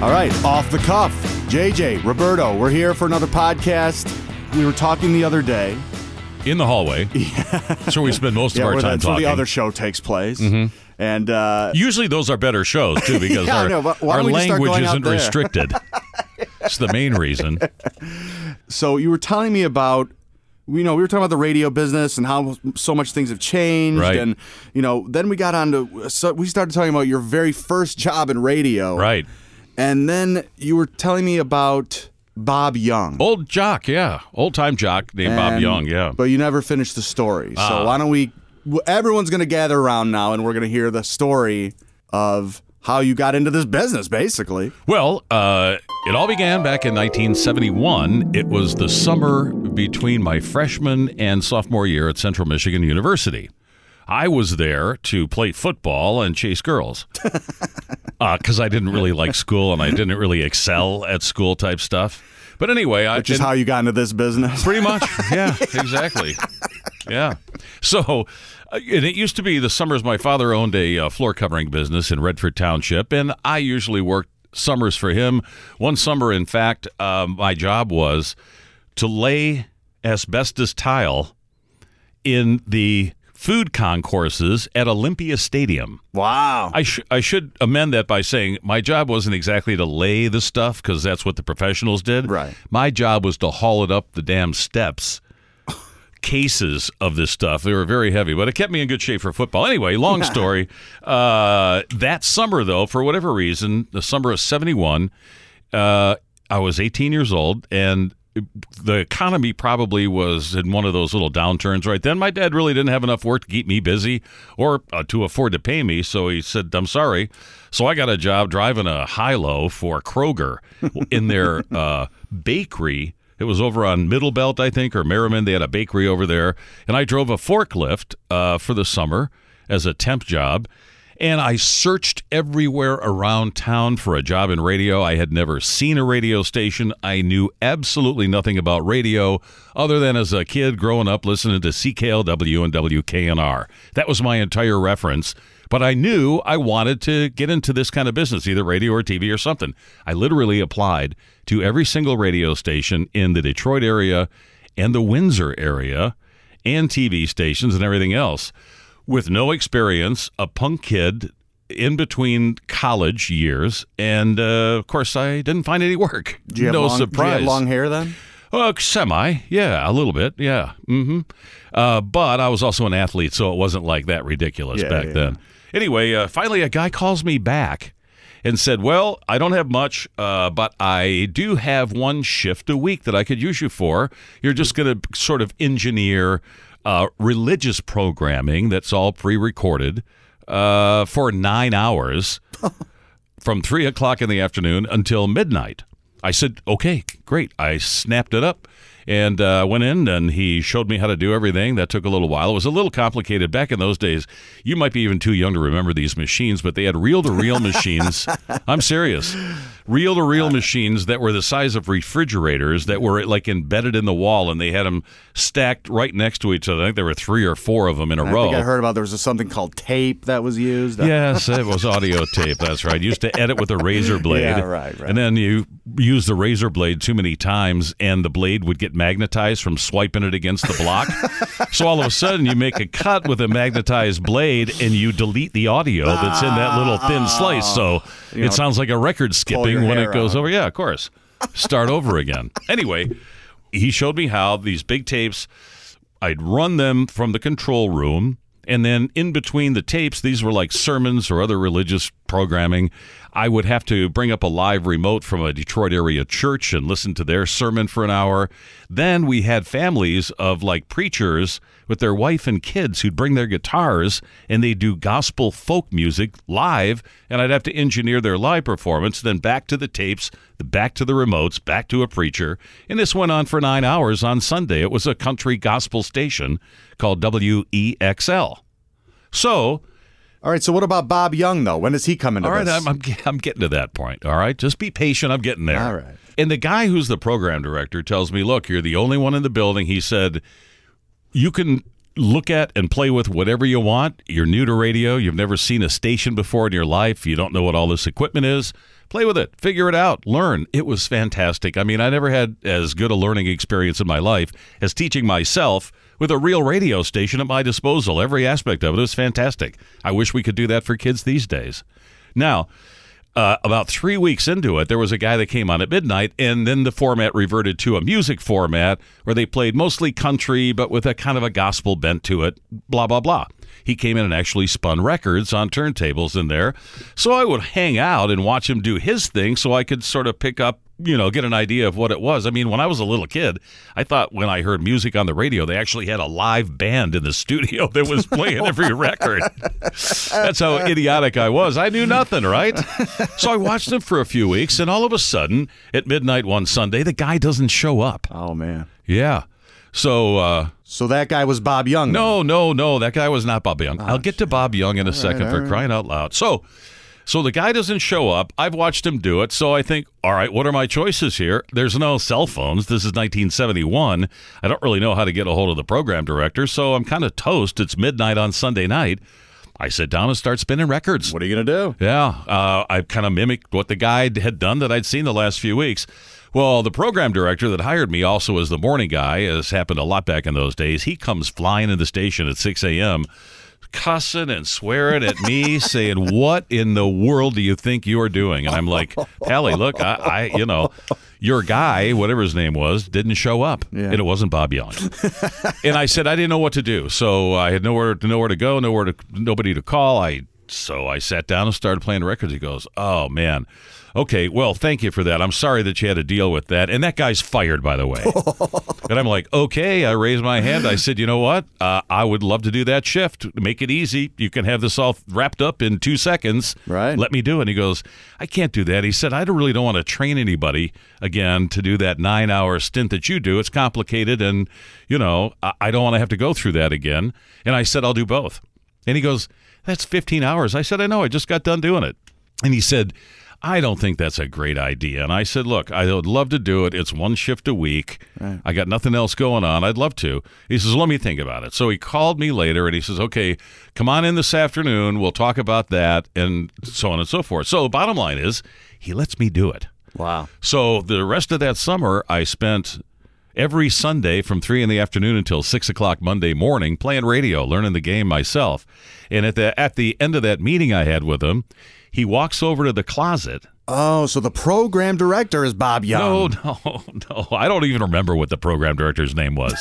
All right, off the cuff. JJ, Roberto, we're here for another podcast. We were talking the other day. in the hallway. so we spend most of our where time that's where talking. the other show takes place. And uh, Usually those are better shows too because Yeah, our, know, our don't we just start language isn't restricted. It's the main reason. so you were telling me about you know we were talking about the radio business and how so much things have changed Right. and you know then we got on to so we started talking about your very first job in radio Right. And then you were telling me about Bob Young Old jock, yeah. Old time jock named Bob And- Young, yeah. but you never finished the story so Ah. why don't we w- everyone's going to gather around now and we're going to hear the story of how you got into this business basically Well, uh, it all began back in 1971. It was the summer between my freshman and sophomore year at Central Michigan University. I was there to play football and chase girls because I didn't really like school and I didn't really excel at school type stuff. But anyway, I which is how you got into this business Pretty much. Yeah, exactly. Yeah. So, uh, and it used to be the summers my father owned a uh, floor covering business in Redford Township, and I usually worked summers for him. One summer, in fact, um, my job was to lay asbestos tile in the food concourses at Olympia Stadium. wow I, sh- I should amend that by saying my job wasn't exactly to lay the stuff because that's what the professionals did. Right. My job was to haul it up the damn steps. Cases of this stuff. They were very heavy, but it kept me in good shape for football. Anyway, long story. uh, that summer, though, for whatever reason, the summer of 71, uh, I was 18 years old, and the economy probably was in one of those little downturns right then. My dad really didn't have enough work to keep me busy or uh, to afford to pay me, so he said, "I'm sorry." So I got a job driving a high-low for Kroger in their uh, bakery. It was over on Middlebelt, I think, or Merriman. They had a bakery over there, and I drove a forklift uh, for the summer as a temp job. And I searched everywhere around town for a job in radio. I had never seen a radio station. I knew absolutely nothing about radio other than as a kid growing up listening to CKLW and WKNR. That was my entire reference. But I knew I wanted to get into this kind of business, either radio or TV or something. I literally applied to every single radio station in the Detroit area and the Windsor area and TV stations and everything else with no experience, a punk kid in between college years, and uh, of course, I didn't find any work. Do you have no long, do you have surprise. long hair then Uh, semi, yeah, a little bit, yeah. Mm-hmm. Uh, but I was also an athlete, so it wasn't like that ridiculous Yeah, back yeah. then. Anyway, uh, finally, a guy calls me back and said, "Well, I don't have much, uh, but I do have one shift a week that I could use you for. You're just going to sort of engineer uh, religious programming that's all pre-recorded uh, for nine hours." from three o'clock in the afternoon until midnight. I said, okay, great. I snapped it up and uh, went in and he showed me how to do everything. That took a little while. It was a little complicated. Back in those days, you might be even too young to remember these machines, but they had reel to reel machines. I'm serious. Reel to reel machines that were the size of refrigerators that were like embedded in the wall and they had them stacked right next to each other. I think there were three or four of them in a I row. think I heard about there was something called tape that was used. Yes, it was audio tape. That's right. Used to edit with a razor blade. Yeah, right, right. And then you use the razor blade too many times, and the blade would get magnetized from swiping it against the block. so all of a sudden, you make a cut with a magnetized blade, and you delete the audio that's in that little thin slice. So ah. You it know, sounds like a record your skipping when it goes out. over. Yeah, of course. Start over again. Anyway, he showed me how these big tapes. I'd run them from the control room. And then in between the tapes, these were like sermons or other religious programming. I would have to bring up a live remote from a Detroit area church and listen to their sermon for an hour. Then we had families of like preachers with their wife and kids who'd bring their guitars and they'd do gospel folk music live. And I'd have to engineer their live performance, then back to the tapes, back to the remotes, back to a preacher. And this went on for nine hours on Sunday. It was a country gospel station called WEXL. So, All right, so what about Bob Young though? When does he come into all right, this? I'm, I'm, I'm getting to that point. All right, just be patient. I'm getting there. All right. And the guy who's the program director tells me, look, you're the only one in the building. He said, you can look at and play with whatever you want. You're new to radio. You've never seen a station before in your life. You don't know what all this equipment is. Play with it. Figure it out. Learn. It was fantastic. I mean, I never had as good a learning experience in my life as teaching myself with a real radio station at my disposal. Every aspect of it was fantastic. I wish we could do that for kids these days. Now, uh, about three weeks into it, there was a guy that came on at midnight, and then the format reverted to a music format where they played mostly country, but with a kind of a gospel bent to it, blah, blah, blah. He came in and actually spun records on turntables in there. So I would hang out and watch him do his thing so I could sort of pick up you know, get an idea of what it was. I mean, when I was a little kid, I thought when I heard music on the radio, they actually had a live band in the studio that was playing every record. That's how idiotic I was. I knew nothing, right? So I watched them for a few weeks, and all of a sudden, at midnight one Sunday, the guy doesn't show up. Oh man. Yeah. So, uh, So that guy was Bob Young. then? no, no, no, that guy was not Bob Young. I'll get to Bob Young in a second all for right. crying out loud. So, so the guy doesn't show up. I've watched him do it. So I think, all right, what are my choices here? There's no cell phones. This is 1971. I don't really know how to get a hold of the program director. So I'm kind of toast. It's midnight on Sunday night. I sit down and start spinning records. What are you gonna do? Yeah, uh, I kind of mimicked what the guy had done that I'd seen the last few weeks. Well, the program director that hired me also as the morning guy, as happened a lot back in those days, he comes flying in the station at 6 a.m., cussing and swearing at me, saying, What in the world do you think you're doing? And I'm like, Pally, look, I, I you know, your guy, whatever his name was, didn't show up. Yeah. And it wasn't Bob Young. and I said I didn't know what to do. So I had nowhere nowhere to go, nowhere to nobody to call. I so I sat down and started playing records. He goes, "Oh man, okay, well, thank you for that. I'm sorry that you had to deal with that." And that guy's fired, by the way. and I'm like, "Okay." I raised my hand. I said, "You know what? Uh, I would love to do that shift. Make it easy. You can have this all wrapped up in two seconds. Right. Let me do it." And he goes, "I can't do that." He said, "I don't really don't want to train anybody again to do that nine hour stint that you do. It's complicated, and you know, I, I don't want to have to go through that again." And I said, "I'll do both." And he goes, That's 15 hours. I said, I know. I just got done doing it. And he said, I don't think that's a great idea. And I said, Look, I would love to do it. It's one shift a week. I got nothing else going on. I'd love to. He says, Let me think about it. So he called me later and he says, Okay, come on in this afternoon. We'll talk about that and so on and so forth. So, bottom line is, he lets me do it. Wow. So the rest of that summer, I spent every Sunday from three in the afternoon until six o'clock Monday morning playing radio, learning the game myself. And at the at the end of that meeting I had with him, he walks over to the closet. Oh, so the program director is Bob Young. No, no, no. I don't even remember what the program director's name was.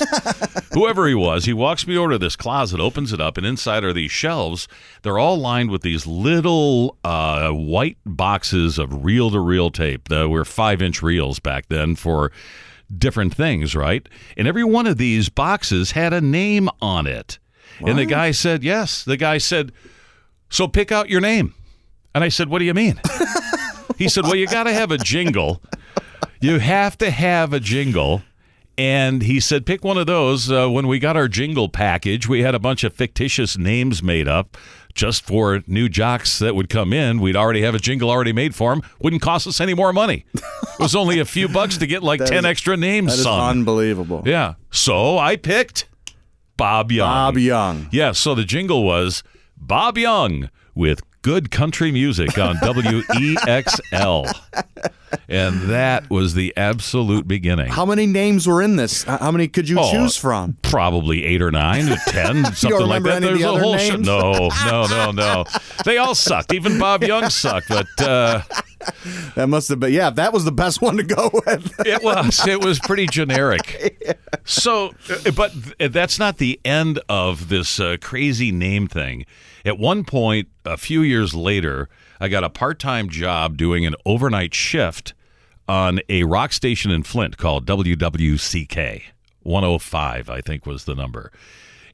Whoever he was, he walks me over to this closet, opens it up, and inside are these shelves. They're all lined with these little uh, white boxes of reel to reel tape. That were five inch reels back then for different things, right? And every one of these boxes had a name on it. And the guy said, Yes. The guy said, So pick out your name. And I said, What do you mean? he said, Well, you got to have a jingle. You have to have a jingle. And he said, pick one of those. Uh, when we got our jingle package, we had a bunch of fictitious names made up just for new jocks that would come in. We'd already have a jingle already made for them. Wouldn't cost us any more money. It was only a few bucks to get like 10 is- extra names That is sung. unbelievable. yeah. So I picked Bob Young. Bob Young. Yeah, so the jingle was Bob Young with good country music on WEXL. and that was the absolute beginning. How many names were in this? How many could you Oh, choose from? Probably eight or nine or ten, something like that. of the There's a other whole sh- No, no, no, no. They all sucked. Even Bob Young sucked, but uh, That must have been, yeah, that was the best one to go with. It was. It was pretty generic. So, uh, but that's not the end of this uh, crazy name thing. At one point, a few years later, I got a part time job doing an overnight shift on a rock station in Flint called WWCK. 105, I think was the number.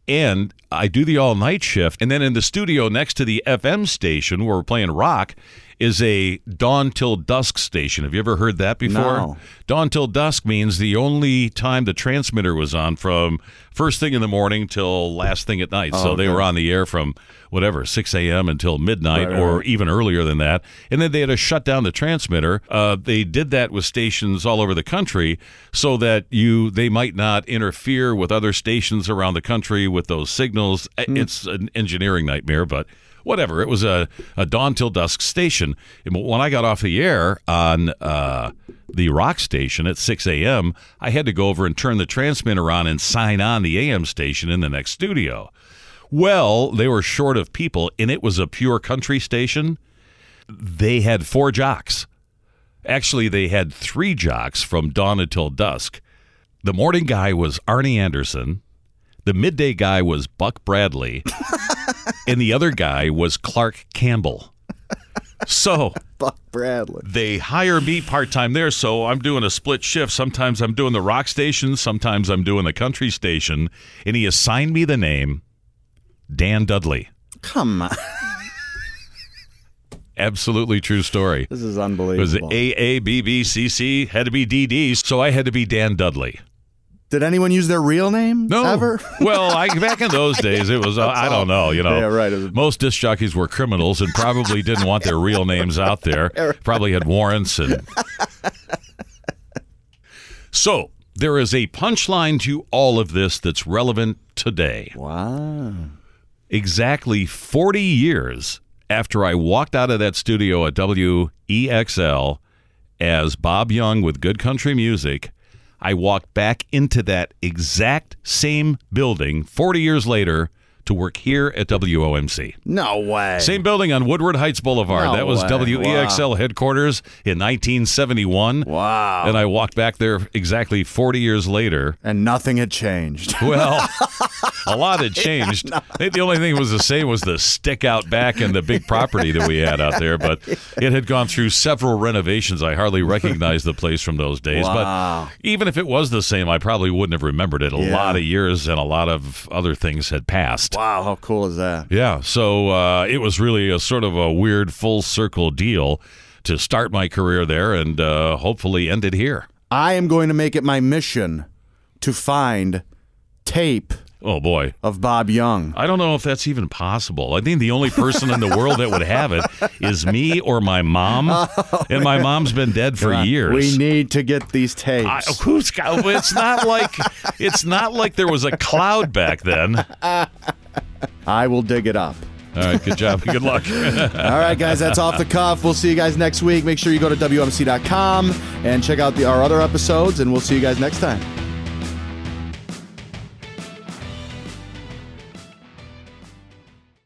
And I do the all night shift. And then in the studio next to the FM station where we're playing rock, is a dawn till dusk station. Have you ever heard that before? No. Dawn till dusk means the only time the transmitter was on from first thing in the morning till last thing at night. so they okay. were on the air from whatever, 6 a.m. until midnight Right, or right. even earlier than that. And then they had to shut down the transmitter. Uh, they did that with stations all over the country so that you they might not interfere with other stations around the country with those signals. Hmm. It's an engineering nightmare, but whatever. It was a, a dawn till dusk station. And when I got off the air on uh, the rock station at 6 a.m., I had to go over and turn the transmitter on and sign on the AM station in the next studio. Well, they were short of people, and it was a pure country station. They had four jocks. Actually, they had three jocks from dawn until dusk. The morning guy was Arnie Anderson. The midday guy was Buck Bradley. and the other guy was Clark Campbell. So Buck Bradley. they hire me part time there, so I'm doing a split shift. Sometimes I'm doing the rock station, sometimes I'm doing the country station, and he assigned me the name Dan Dudley. Come on. Absolutely true story. This is unbelievable. It was. A A B B C C had to be D D, so I had to be Dan Dudley. Did anyone use their real name No, ever? well, I, back in those days, it was uh, I don't know. You know, Yeah, right. Was- Most disc jockeys were criminals and probably didn't want their real names out there. Probably had warrants and. So there is a punchline to all of this that's relevant today. Wow. Exactly 40 years after I walked out of that studio at WEXL as Bob Young with Good Country Music, I walked back into that exact same building 40 years later to work here at WOMC. No way. Same building on Woodward Heights Boulevard. No that was way. WEXL headquarters in 1971. Wow. And I walked back there exactly 40 years later. and nothing had changed. Well, a lot had changed. I think the only thing that was the same was the stick out back and the big property that we had out there, but it had gone through several renovations. I hardly recognized the place from those days. Wow. But even if it was the same, I probably wouldn't have remembered it. A Yeah. lot of years and a lot of other things had passed. Wow, how cool is that? Yeah, so uh, it was really a sort of a weird full circle deal to start my career there and uh, hopefully end it here. I am going to make it my mission to find tape Oh boy. of Bob Young. I don't know if that's even possible. I think the only person in the world that would have it is me or my mom, and my mom's been dead for years. We need to get these tapes. I, who's got? It's not like it's not like there was a cloud back then. I will dig it up. All right, good job. Good luck. All right, guys, that's off the cuff. We'll see you guys next week. Make sure you go to WOMC.com and check out the, our other episodes, and we'll see you guys next time.